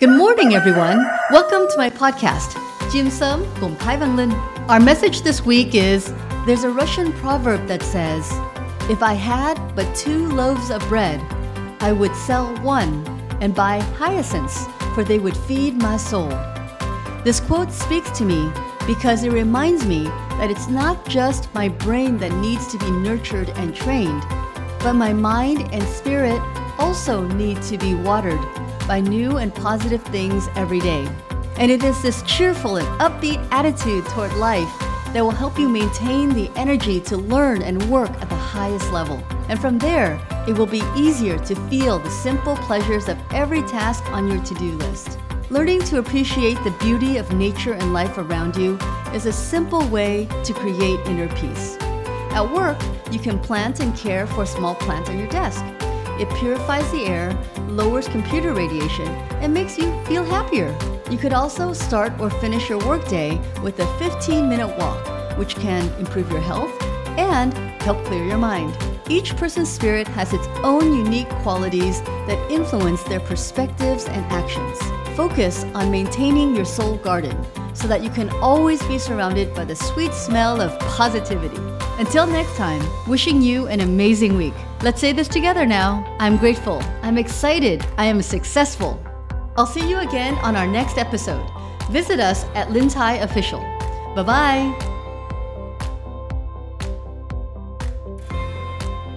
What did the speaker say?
Good morning, everyone. Welcome to my podcast, Chim Sớm Cùng Thái Vân Linh. Our message this week is there's a Russian proverb that says, If I had but two loaves of bread, I would sell one and buy hyacinths, for they would feed my soul. This quote speaks to me because it reminds me that it's not just my brain that needs to be nurtured and trained, but my mind and spirit also need to be watered by new and positive things every day. And it is this cheerful and upbeat attitude toward life that will help you maintain the energy to learn and work at the highest level. And from there, it will be easier to feel the simple pleasures of every task on your to do list. Learning to appreciate the beauty of nature and life around you is a simple way to create inner peace. At work, you can plant and care for a small plant on your desk. It purifies the air, lowers computer radiation, and makes you feel happier. You could also start or finish your workday with a 15 minute walk, which can improve your health and help clear your mind. Each person's spirit has its own unique qualities that influence their perspectives and actions. Focus on maintaining your soul garden so that you can always be surrounded by the sweet smell of positivity. Until next time, wishing you an amazing week. Let's say this together now. I'm grateful. I'm excited. I am successful. I'll see you again on our next episode. Visit us at Lintai Official. Bye bye.